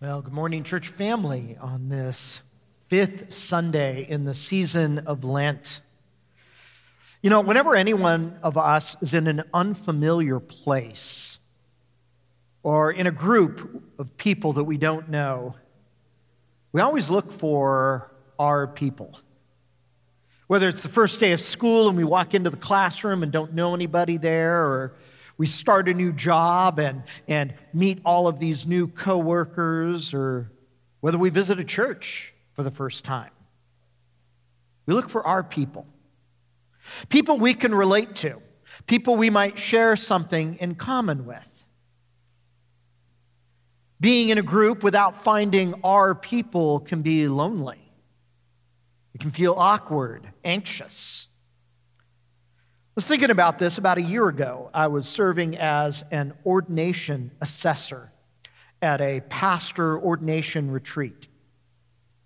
Well, good morning, church family, on this fifth Sunday in the season of Lent. You know, whenever anyone of us is in an unfamiliar place or in a group of people that we don't know, we always look for our people. Whether it's the first day of school and we walk into the classroom and don't know anybody there, or we start a new job and, and meet all of these new coworkers, or whether we visit a church for the first time. We look for our people. People we can relate to, people we might share something in common with. Being in a group without finding our people can be lonely. It can feel awkward, anxious was thinking about this about a year ago. I was serving as an ordination assessor at a pastor ordination retreat.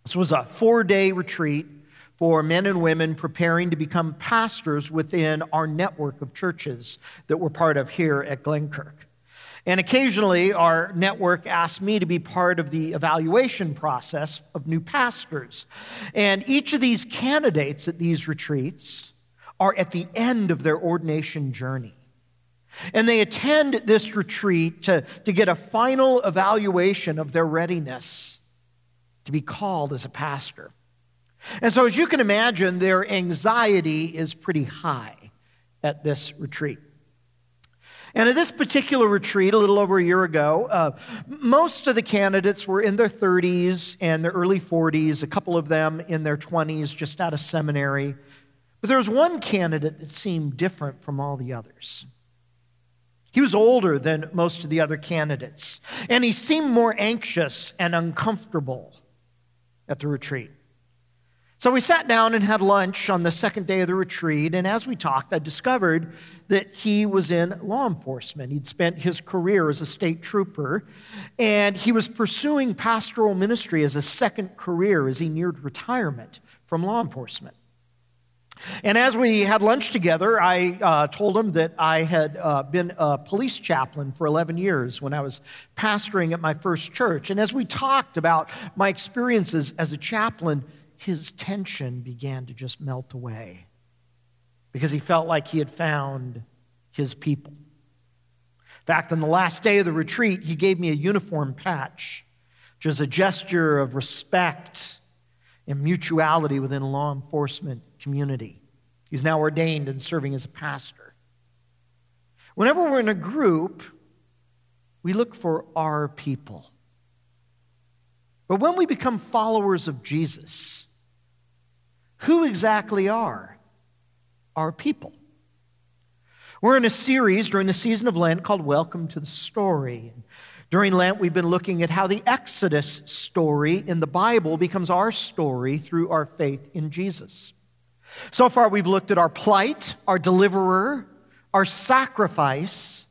This was a four day retreat for men and women preparing to become pastors within our network of churches that we're part of here at Glenkirk. And occasionally, our network asked me to be part of the evaluation process of new pastors. And each of these candidates at these retreats are at the end of their ordination journey. And they attend this retreat to, to get a final evaluation of their readiness to be called as a pastor. And so, as you can imagine, their anxiety is pretty high at this retreat. And at this particular retreat, a little over a year ago, uh, most of the candidates were in their 30s and their early 40s, a couple of them in their 20s, just out of seminary. But there was one candidate that seemed different from all the others. He was older than most of the other candidates, and he seemed more anxious and uncomfortable at the retreat. So we sat down and had lunch on the second day of the retreat, and as we talked, I discovered that he was in law enforcement. He'd spent his career as a state trooper, and he was pursuing pastoral ministry as a second career as he neared retirement from law enforcement. And as we had lunch together, I uh, told him that I had uh, been a police chaplain for 11 years when I was pastoring at my first church. And as we talked about my experiences as a chaplain, his tension began to just melt away because he felt like he had found his people. In fact, on the last day of the retreat, he gave me a uniform patch, which is a gesture of respect and mutuality within law enforcement community. He's now ordained and serving as a pastor. Whenever we're in a group, we look for our people. But when we become followers of Jesus, who exactly are our people? We're in a series during the season of Lent called Welcome to the Story. During Lent, we've been looking at how the Exodus story in the Bible becomes our story through our faith in Jesus. So far, we've looked at our plight, our deliverer, our sacrifice,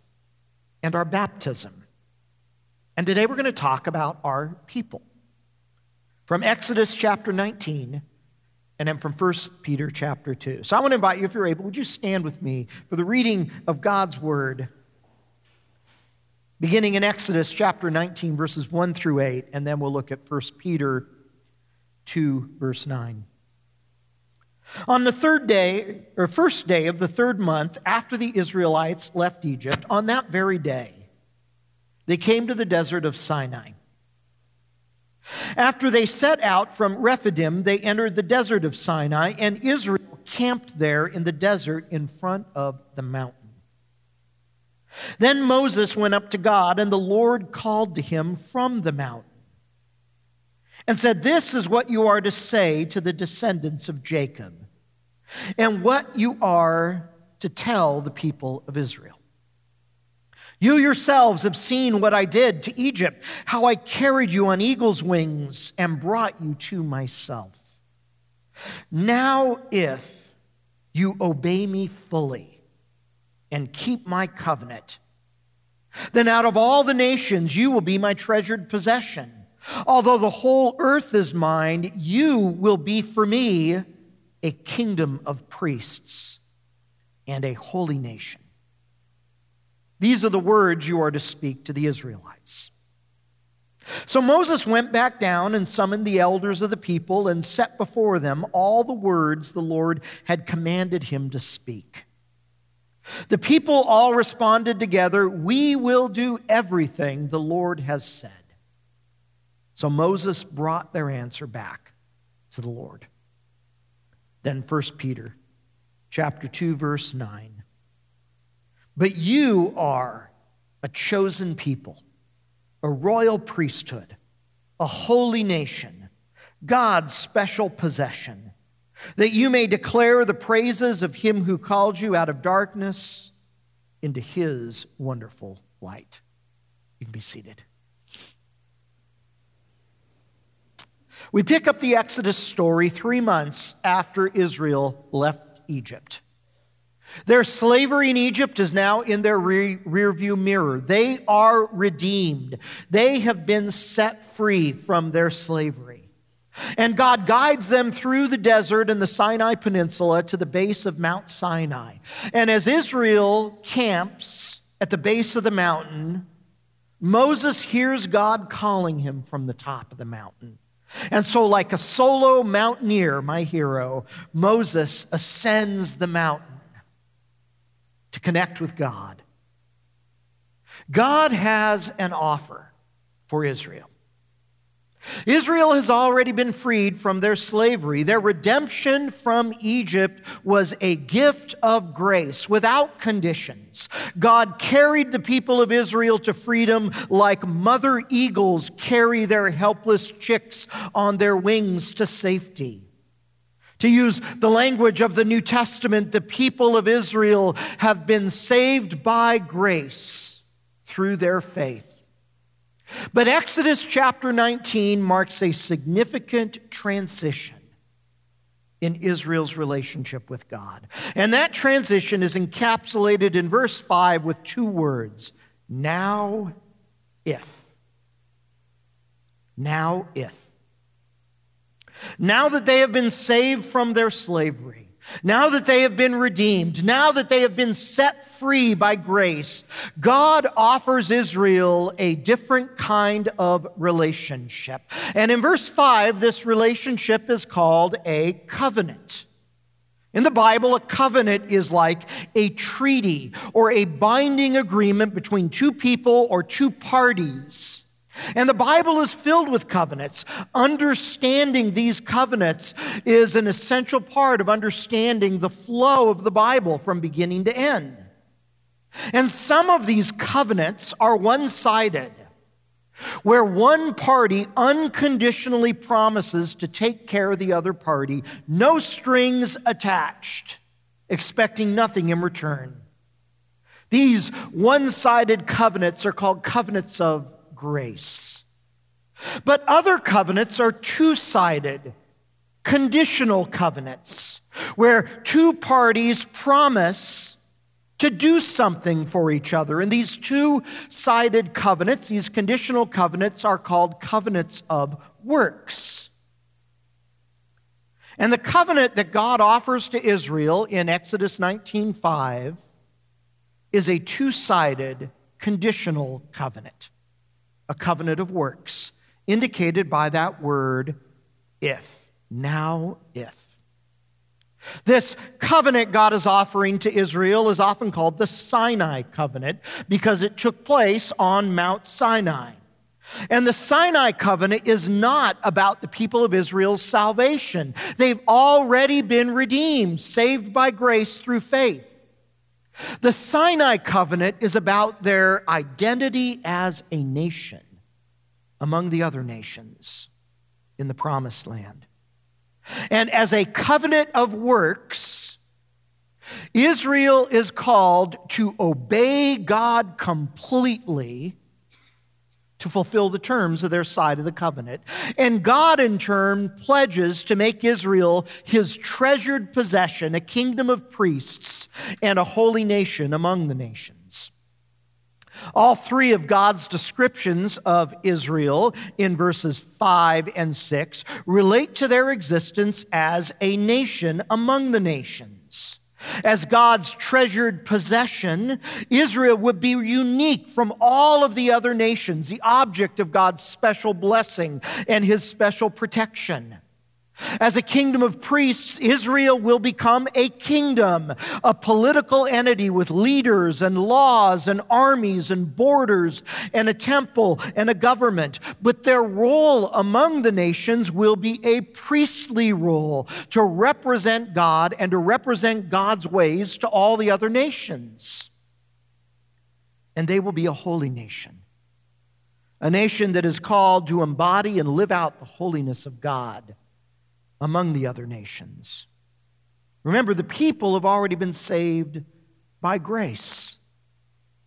and our baptism. And today we're going to talk about our people. From Exodus chapter 19 and then from 1 Peter chapter 2. So I want to invite you, if you're able, would you stand with me for the reading of God's word, beginning in Exodus chapter 19, verses 1 through 8, and then we'll look at 1 Peter 2, verse 9. On the third day, or first day of the third month after the Israelites left Egypt, on that very day, they came to the desert of Sinai. After they set out from Rephidim, they entered the desert of Sinai, and Israel camped there in the desert in front of the mountain. Then Moses went up to God, and the Lord called to him from the mountain and said, This is what you are to say to the descendants of Jacob and what you are to tell the people of Israel. You yourselves have seen what I did to Egypt, how I carried you on eagle's wings and brought you to myself. Now, if you obey me fully and keep my covenant, then out of all the nations you will be my treasured possession. Although the whole earth is mine, you will be for me a kingdom of priests and a holy nation. These are the words you are to speak to the Israelites. So Moses went back down and summoned the elders of the people and set before them all the words the Lord had commanded him to speak. The people all responded together, We will do everything the Lord has said. So Moses brought their answer back to the Lord. Then 1 Peter chapter 2 verse 9. But you are a chosen people a royal priesthood, a holy nation, God's special possession, that you may declare the praises of him who called you out of darkness into his wonderful light. You can be seated. We pick up the Exodus story three months after Israel left Egypt. Their slavery in Egypt is now in their rear, rear view mirror. They are redeemed. They have been set free from their slavery. And God guides them through the desert and the Sinai Peninsula to the base of Mount Sinai. And as Israel camps at the base of the mountain, Moses hears God calling him from the top of the mountain. And so, like a solo mountaineer, my hero, Moses ascends the mountain to connect with God. God has an offer for Israel. Israel has already been freed from their slavery. Their redemption from Egypt was a gift of grace without conditions. God carried the people of Israel to freedom like mother eagles carry their helpless chicks on their wings to safety. To use the language of the New Testament, the people of Israel have been saved by grace through their faith. But Exodus chapter 19 marks a significant transition in Israel's relationship with God. And that transition is encapsulated in verse 5 with two words now if. Now if. Now that they have been saved from their slavery, now that they have been redeemed, now that they have been set free by grace, God offers Israel a different kind of relationship. And in verse 5, this relationship is called a covenant. In the Bible, a covenant is like a treaty or a binding agreement between two people or two parties. And the Bible is filled with covenants. Understanding these covenants is an essential part of understanding the flow of the Bible from beginning to end. And some of these covenants are one sided, where one party unconditionally promises to take care of the other party, no strings attached, expecting nothing in return. These one sided covenants are called covenants of grace. But other covenants are two sided, conditional covenants, where two parties promise to do something for each other. And these two sided covenants, these conditional covenants, are called covenants of works. And the covenant that God offers to Israel in Exodus 19:5 is a two-sided conditional covenant a covenant of works, indicated by that word if. Now, if. This covenant God is offering to Israel is often called the Sinai covenant because it took place on Mount Sinai. And the Sinai covenant is not about the people of Israel's salvation. They've already been redeemed, saved by grace through faith. The Sinai covenant is about their identity as a nation among the other nations in the promised land. And as a covenant of works, Israel is called to obey God completely to fulfill the terms of their side of the covenant. And God, in turn, pledges to make Israel his treasured possession, a kingdom of priests, and a holy nation among the nations. All three of God's descriptions of Israel in verses 5 and 6 relate to their existence as a nation among the nations. As God's treasured possession, Israel would be unique from all of the other nations, the object of God's special blessing and his special protection. As a kingdom of priests, Israel will become a kingdom, a political entity with leaders and laws and armies and borders and a temple and a government. But their role among the nations will be a priestly role to represent God and to represent God's ways to all the other nations. And they will be a holy nation, a nation that is called to embody and live out the holiness of God among the other nations. Remember, the people have already been saved by grace.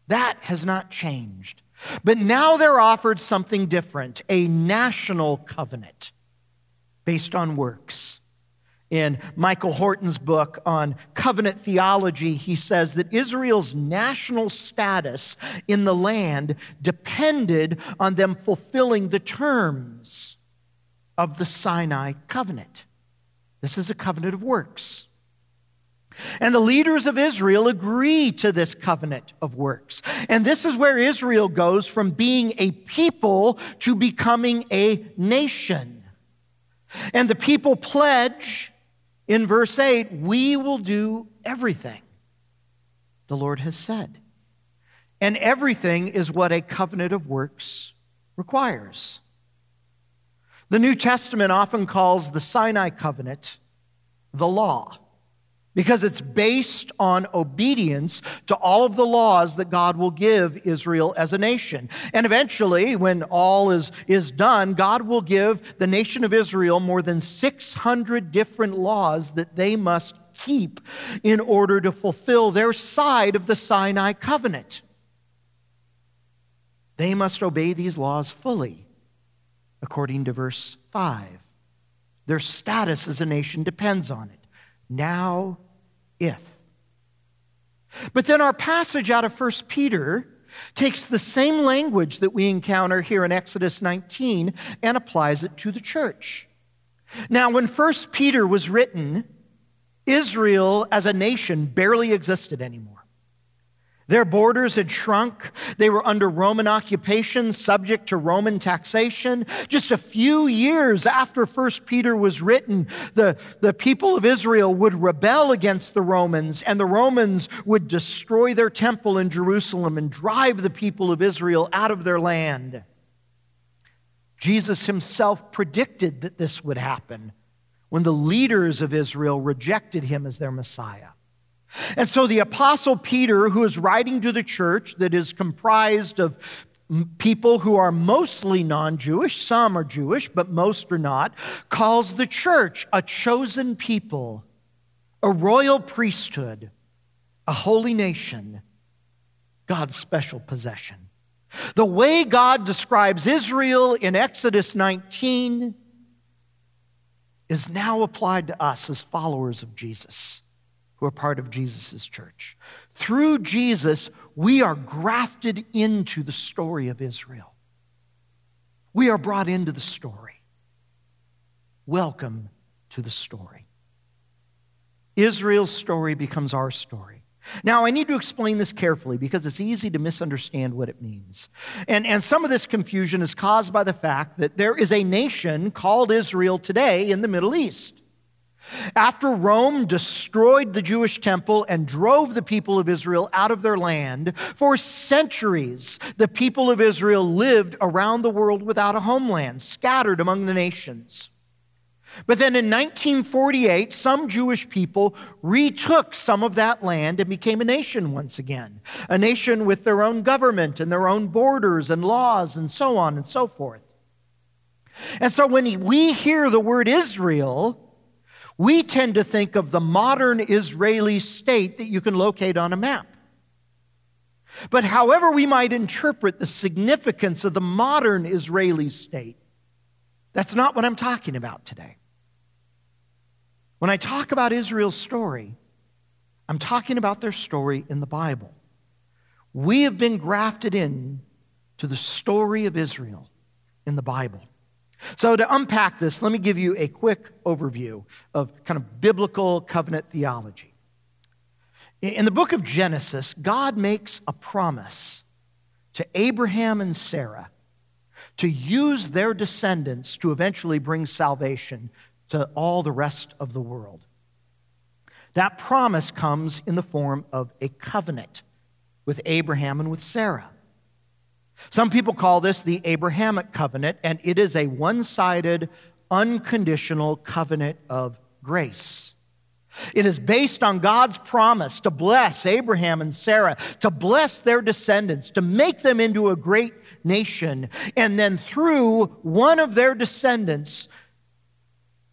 That has not changed. But now they're offered something different a national covenant based on works. In Michael Horton's book on covenant theology, he says that Israel's national status in the land depended on them fulfilling the terms of the Sinai covenant. This is a covenant of works. And the leaders of Israel agree to this covenant of works. And this is where Israel goes from being a people to becoming a nation. And the people pledge in verse 8, we will do everything the Lord has said. And everything is what a covenant of works requires. The New Testament often calls the Sinai covenant the law because it's based on obedience to all of the laws that God will give Israel as a nation. And eventually, when all is, is done, God will give the nation of Israel more than 600 different laws that they must keep in order to fulfill their side of the Sinai covenant. They must obey these laws fully according to verse 5. Their status as a nation depends on it. Now, if. But then our passage out of 1 Peter takes the same language that we encounter here in Exodus 19 and applies it to the church. Now, when 1 Peter was written, Israel as a nation barely existed anymore. Their borders had shrunk. They were under Roman occupation, subject to Roman taxation. Just a few years after 1 Peter was written, the, the people of Israel would rebel against the Romans, and the Romans would destroy their temple in Jerusalem and drive the people of Israel out of their land. Jesus himself predicted that this would happen when the leaders of Israel rejected him as their Messiah. And so the Apostle Peter, who is writing to the church that is comprised of people who are mostly non Jewish, some are Jewish, but most are not, calls the church a chosen people, a royal priesthood, a holy nation, God's special possession. The way God describes Israel in Exodus 19 is now applied to us as followers of Jesus are part of Jesus' church. Through Jesus, we are grafted into the story of Israel. We are brought into the story. Welcome to the story. Israel's story becomes our story. Now, I need to explain this carefully because it's easy to misunderstand what it means. And, and some of this confusion is caused by the fact that there is a nation called Israel today in the Middle East. After Rome destroyed the Jewish temple and drove the people of Israel out of their land, for centuries the people of Israel lived around the world without a homeland, scattered among the nations. But then in 1948, some Jewish people retook some of that land and became a nation once again, a nation with their own government and their own borders and laws and so on and so forth. And so when we hear the word Israel, we tend to think of the modern Israeli state that you can locate on a map. But however we might interpret the significance of the modern Israeli state, that's not what I'm talking about today. When I talk about Israel's story, I'm talking about their story in the Bible. We have been grafted in to the story of Israel in the Bible. So, to unpack this, let me give you a quick overview of kind of biblical covenant theology. In the book of Genesis, God makes a promise to Abraham and Sarah to use their descendants to eventually bring salvation to all the rest of the world. That promise comes in the form of a covenant with Abraham and with Sarah. Some people call this the Abrahamic covenant, and it is a one sided, unconditional covenant of grace. It is based on God's promise to bless Abraham and Sarah, to bless their descendants, to make them into a great nation, and then through one of their descendants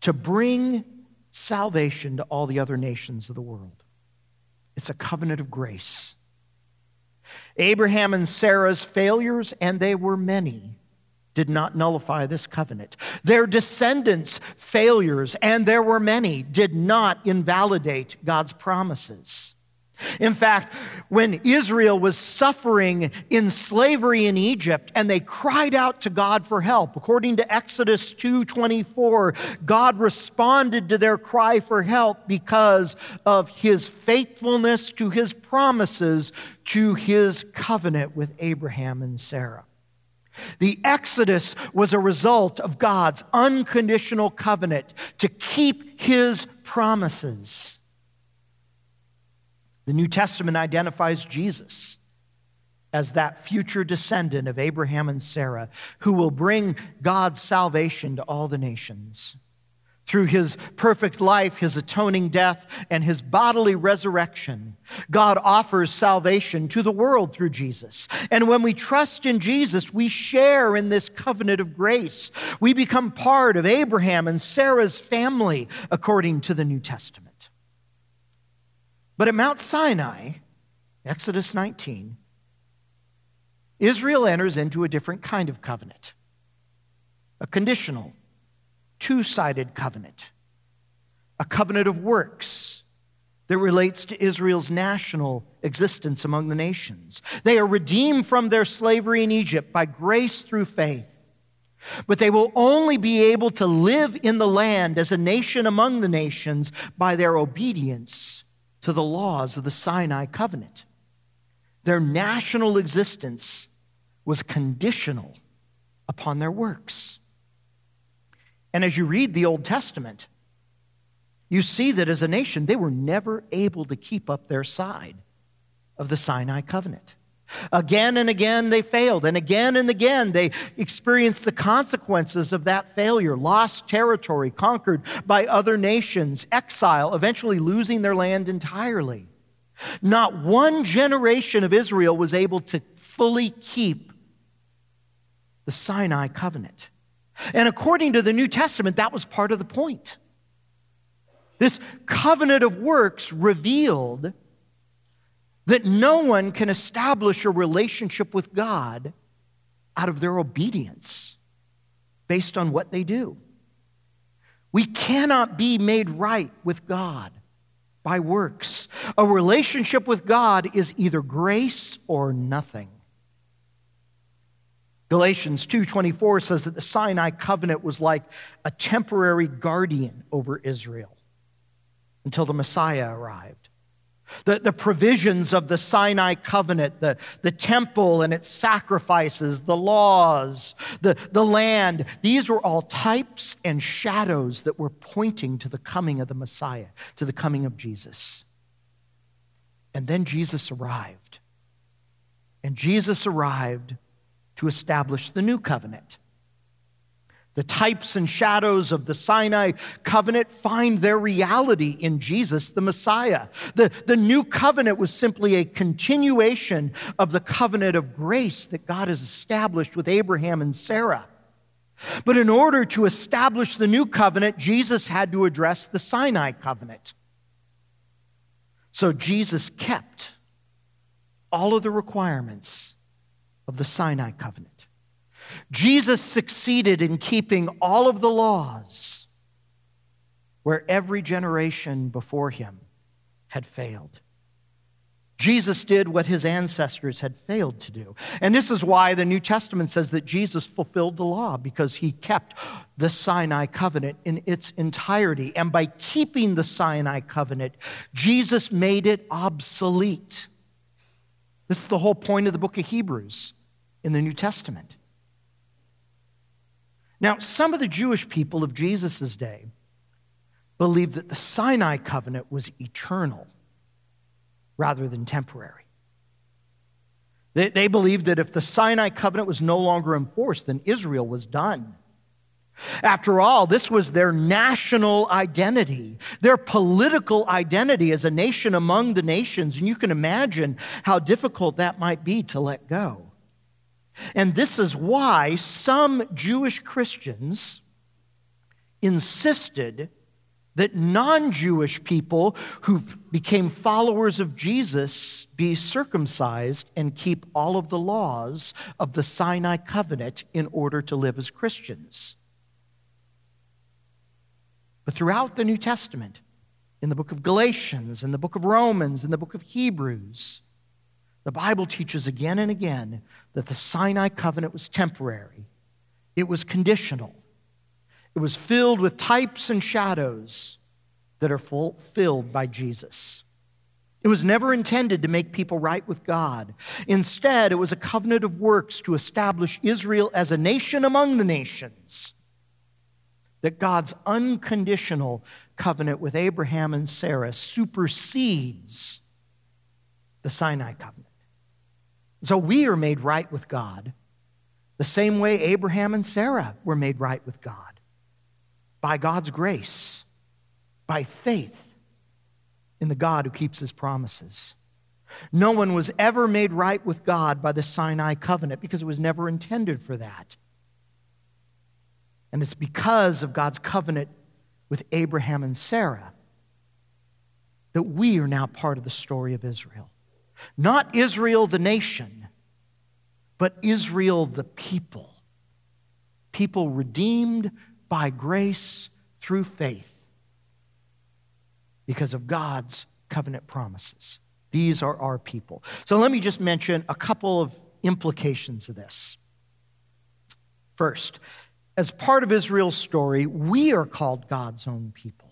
to bring salvation to all the other nations of the world. It's a covenant of grace. Abraham and Sarah's failures, and they were many, did not nullify this covenant. Their descendants' failures, and there were many, did not invalidate God's promises. In fact, when Israel was suffering in slavery in Egypt and they cried out to God for help, according to Exodus 2:24, God responded to their cry for help because of his faithfulness to his promises to his covenant with Abraham and Sarah. The Exodus was a result of God's unconditional covenant to keep his promises. The New Testament identifies Jesus as that future descendant of Abraham and Sarah who will bring God's salvation to all the nations. Through his perfect life, his atoning death, and his bodily resurrection, God offers salvation to the world through Jesus. And when we trust in Jesus, we share in this covenant of grace. We become part of Abraham and Sarah's family, according to the New Testament. But at Mount Sinai, Exodus 19, Israel enters into a different kind of covenant, a conditional two sided covenant, a covenant of works that relates to Israel's national existence among the nations. They are redeemed from their slavery in Egypt by grace through faith. But they will only be able to live in the land as a nation among the nations by their obedience to the laws of the Sinai covenant. Their national existence was conditional upon their works. And as you read the Old Testament, you see that as a nation, they were never able to keep up their side of the Sinai covenant. Again and again they failed, and again and again they experienced the consequences of that failure lost territory, conquered by other nations, exile, eventually losing their land entirely. Not one generation of Israel was able to fully keep the Sinai covenant. And according to the New Testament, that was part of the point. This covenant of works revealed that no one can establish a relationship with God out of their obedience based on what they do. We cannot be made right with God by works. A relationship with God is either grace or nothing. Galatians 2:24 says that the Sinai covenant was like a temporary guardian over Israel until the Messiah arrived. The, the provisions of the Sinai covenant, the, the temple and its sacrifices, the laws, the, the land, these were all types and shadows that were pointing to the coming of the Messiah, to the coming of Jesus. And then Jesus arrived. And Jesus arrived to establish the new covenant. The types and shadows of the Sinai covenant find their reality in Jesus, the Messiah. The, the new covenant was simply a continuation of the covenant of grace that God has established with Abraham and Sarah. But in order to establish the new covenant, Jesus had to address the Sinai covenant. So Jesus kept all of the requirements of the Sinai covenant. Jesus succeeded in keeping all of the laws where every generation before him had failed. Jesus did what his ancestors had failed to do. And this is why the New Testament says that Jesus fulfilled the law, because he kept the Sinai covenant in its entirety. And by keeping the Sinai covenant, Jesus made it obsolete. This is the whole point of the book of Hebrews in the New Testament. Now, some of the Jewish people of Jesus' day believed that the Sinai covenant was eternal rather than temporary. They, they believed that if the Sinai covenant was no longer enforced, then Israel was done. After all, this was their national identity, their political identity as a nation among the nations. And you can imagine how difficult that might be to let go. And this is why some Jewish Christians insisted that non Jewish people who became followers of Jesus be circumcised and keep all of the laws of the Sinai covenant in order to live as Christians. But throughout the New Testament, in the book of Galatians, in the book of Romans, in the book of Hebrews, the Bible teaches again and again that the Sinai covenant was temporary, it was conditional, it was filled with types and shadows that are fulfilled by Jesus. It was never intended to make people right with God. Instead, it was a covenant of works to establish Israel as a nation among the nations. That God's unconditional covenant with Abraham and Sarah supersedes the Sinai covenant. So we are made right with God the same way Abraham and Sarah were made right with God by God's grace, by faith in the God who keeps his promises. No one was ever made right with God by the Sinai covenant because it was never intended for that. And it's because of God's covenant with Abraham and Sarah that we are now part of the story of Israel. Not Israel the nation, but Israel the people. People redeemed by grace through faith because of God's covenant promises. These are our people. So let me just mention a couple of implications of this. First, as part of Israel's story, we are called God's own people.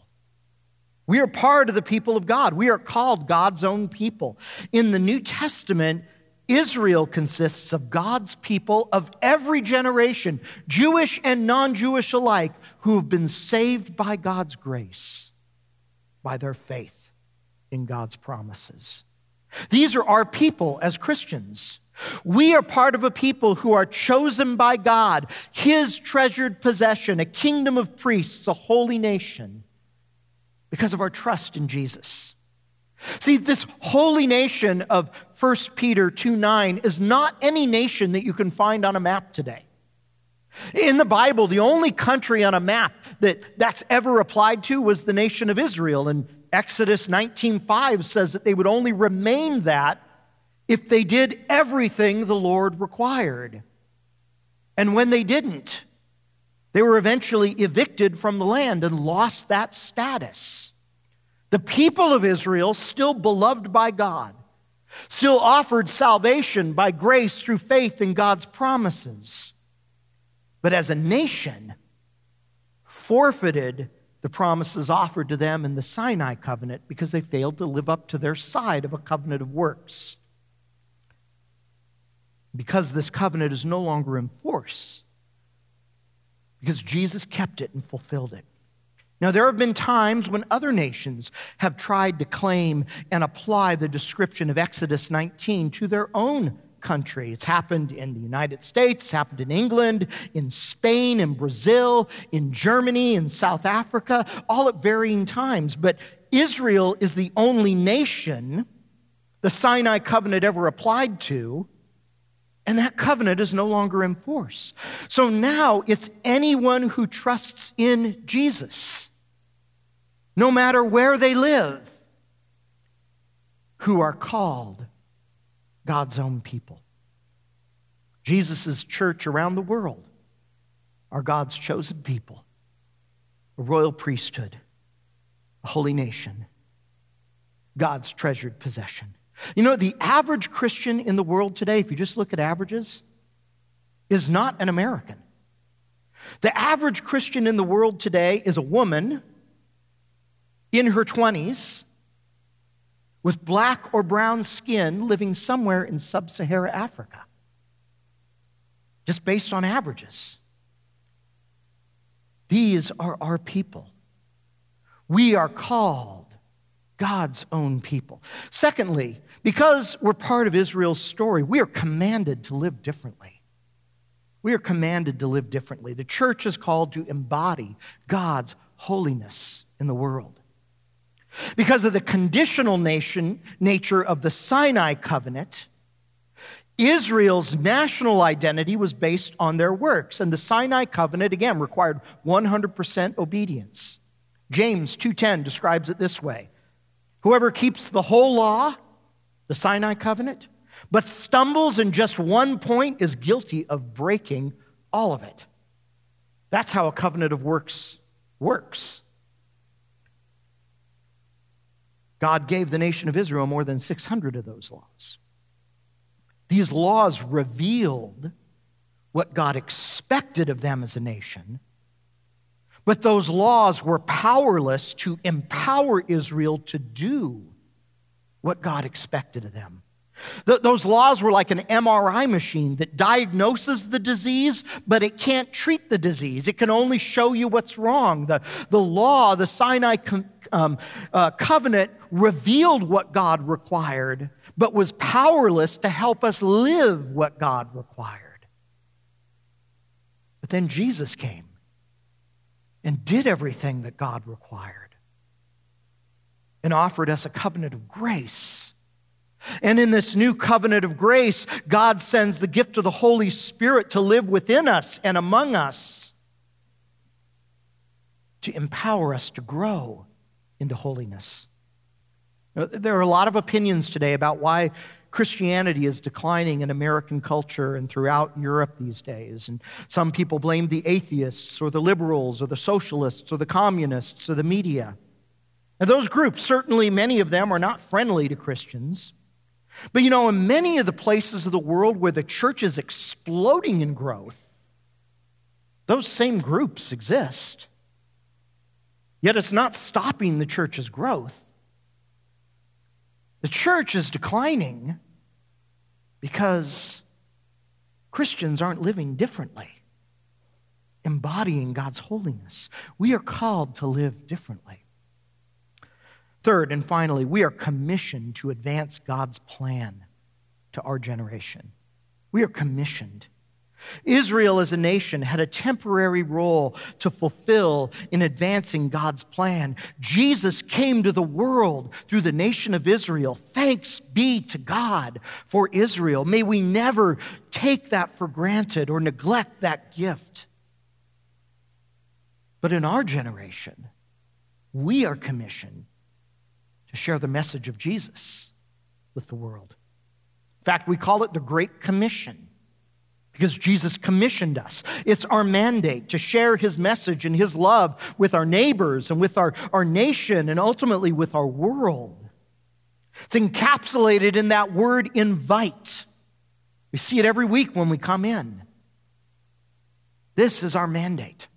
We are part of the people of God. We are called God's own people. In the New Testament, Israel consists of God's people of every generation, Jewish and non Jewish alike, who have been saved by God's grace, by their faith in God's promises. These are our people as Christians. We are part of a people who are chosen by God, His treasured possession, a kingdom of priests, a holy nation because of our trust in Jesus. See, this holy nation of 1 Peter 2 9 is not any nation that you can find on a map today. In the Bible, the only country on a map that that's ever applied to was the nation of Israel. And Exodus 19:5 says that they would only remain that if they did everything the Lord required. And when they didn't, they were eventually evicted from the land and lost that status. The people of Israel, still beloved by God, still offered salvation by grace through faith in God's promises, but as a nation, forfeited the promises offered to them in the Sinai covenant because they failed to live up to their side of a covenant of works. Because this covenant is no longer in force, because Jesus kept it and fulfilled it. Now, there have been times when other nations have tried to claim and apply the description of Exodus 19 to their own country. It's happened in the United States, it's happened in England, in Spain, in Brazil, in Germany, in South Africa, all at varying times. But Israel is the only nation the Sinai covenant ever applied to and that covenant is no longer in force. So now it's anyone who trusts in Jesus, no matter where they live, who are called God's own people. Jesus' church around the world are God's chosen people, a royal priesthood, a holy nation, God's treasured possession. You know, the average Christian in the world today, if you just look at averages, is not an American. The average Christian in the world today is a woman in her 20s with black or brown skin living somewhere in sub Saharan Africa, just based on averages. These are our people. We are called God's own people. Secondly, because we're part of Israel's story, we are commanded to live differently. We are commanded to live differently. The church is called to embody God's holiness in the world. Because of the conditional nation, nature of the Sinai covenant, Israel's national identity was based on their works, and the Sinai covenant again required 100% obedience. James 2:10 describes it this way: Whoever keeps the whole law, the Sinai covenant, but stumbles in just one point is guilty of breaking all of it. That's how a covenant of works works. God gave the nation of Israel more than 600 of those laws. These laws revealed what God expected of them as a nation, but those laws were powerless to empower Israel to do what God expected of them. Th- those laws were like an MRI machine that diagnoses the disease, but it can't treat the disease. It can only show you what's wrong. The, the law, the Sinai um, uh, covenant, revealed what God required, but was powerless to help us live what God required. But then Jesus came and did everything that God required and offered us a covenant of grace and in this new covenant of grace, God sends the gift of the Holy Spirit to live within us and among us, to empower us to grow into holiness. There are a lot of opinions today about why Christianity is declining in American culture and throughout Europe these days. And some people blame the atheists or the liberals or the socialists or the communists or the media. And those groups, certainly many of them, are not friendly to Christians. But you know, in many of the places of the world where the church is exploding in growth, those same groups exist. Yet it's not stopping the church's growth. The church is declining because Christians aren't living differently, embodying God's holiness. We are called to live differently. Third and finally, we are commissioned to advance God's plan to our generation. We are commissioned. Israel as a nation had a temporary role to fulfill in advancing God's plan. Jesus came to the world through the nation of Israel. Thanks be to God for Israel. May we never take that for granted or neglect that gift. But in our generation, we are commissioned to share the message of Jesus with the world. In fact, we call it the Great Commission because Jesus commissioned us. It's our mandate to share his message and his love with our neighbors and with our, our nation and ultimately with our world. It's encapsulated in that word invite. We see it every week when we come in. This is our mandate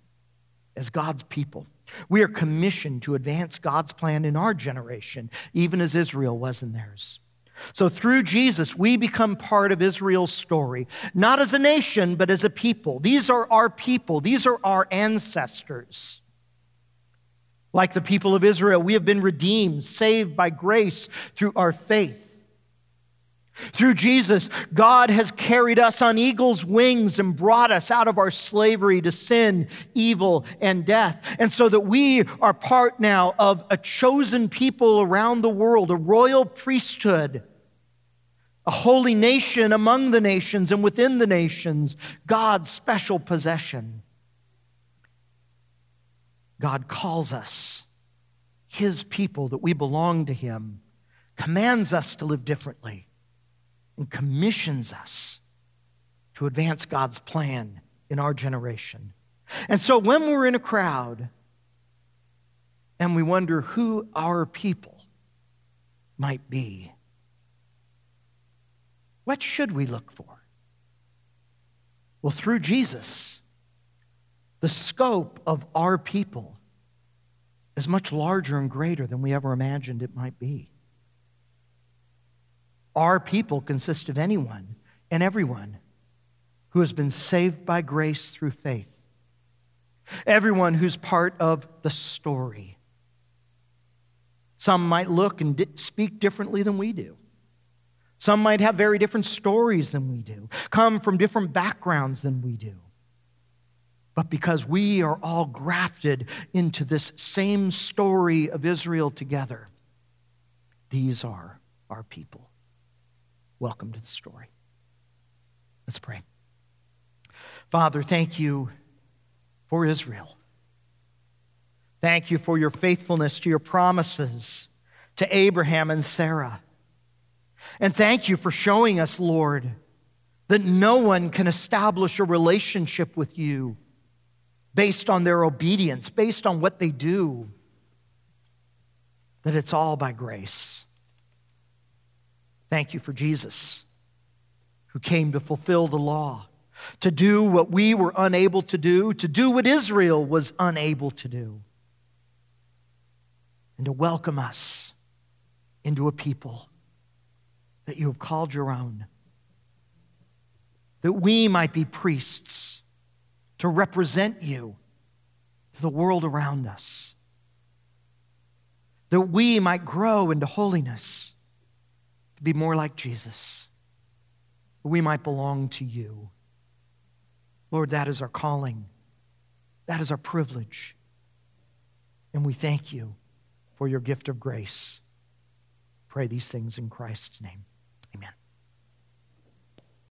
as God's people. We are commissioned to advance God's plan in our generation, even as Israel was in theirs. So through Jesus, we become part of Israel's story, not as a nation, but as a people. These are our people, these are our ancestors. Like the people of Israel, we have been redeemed, saved by grace through our faith. Through Jesus, God has carried us on eagle's wings and brought us out of our slavery to sin, evil, and death. And so that we are part now of a chosen people around the world, a royal priesthood, a holy nation among the nations and within the nations, God's special possession. God calls us his people, that we belong to him, commands us to live differently and commissions us to advance God's plan in our generation. And so when we're in a crowd and we wonder who our people might be, What should we look for? Well, through Jesus, the scope of our people is much larger and greater than we ever imagined it might be. Our people consist of anyone and everyone who has been saved by grace through faith, everyone who's part of the story. Some might look and di- speak differently than we do. Some might have very different stories than we do, come from different backgrounds than we do. But because we are all grafted into this same story of Israel together, these are our people. Welcome to the story. Let's pray. Father, thank you for Israel. Thank you for your faithfulness to your promises to Abraham and Sarah. And thank you for showing us, Lord, that no one can establish a relationship with you based on their obedience, based on what they do, that it's all by grace. Thank you for Jesus, who came to fulfill the law, to do what we were unable to do, to do what Israel was unable to do, and to welcome us into a people that you have called your own, that we might be priests to represent you to the world around us, that we might grow into holiness, be more like Jesus, we might belong to you. Lord, that is our calling, that is our privilege, and we thank you for your gift of grace. Pray these things in Christ's name. Amen.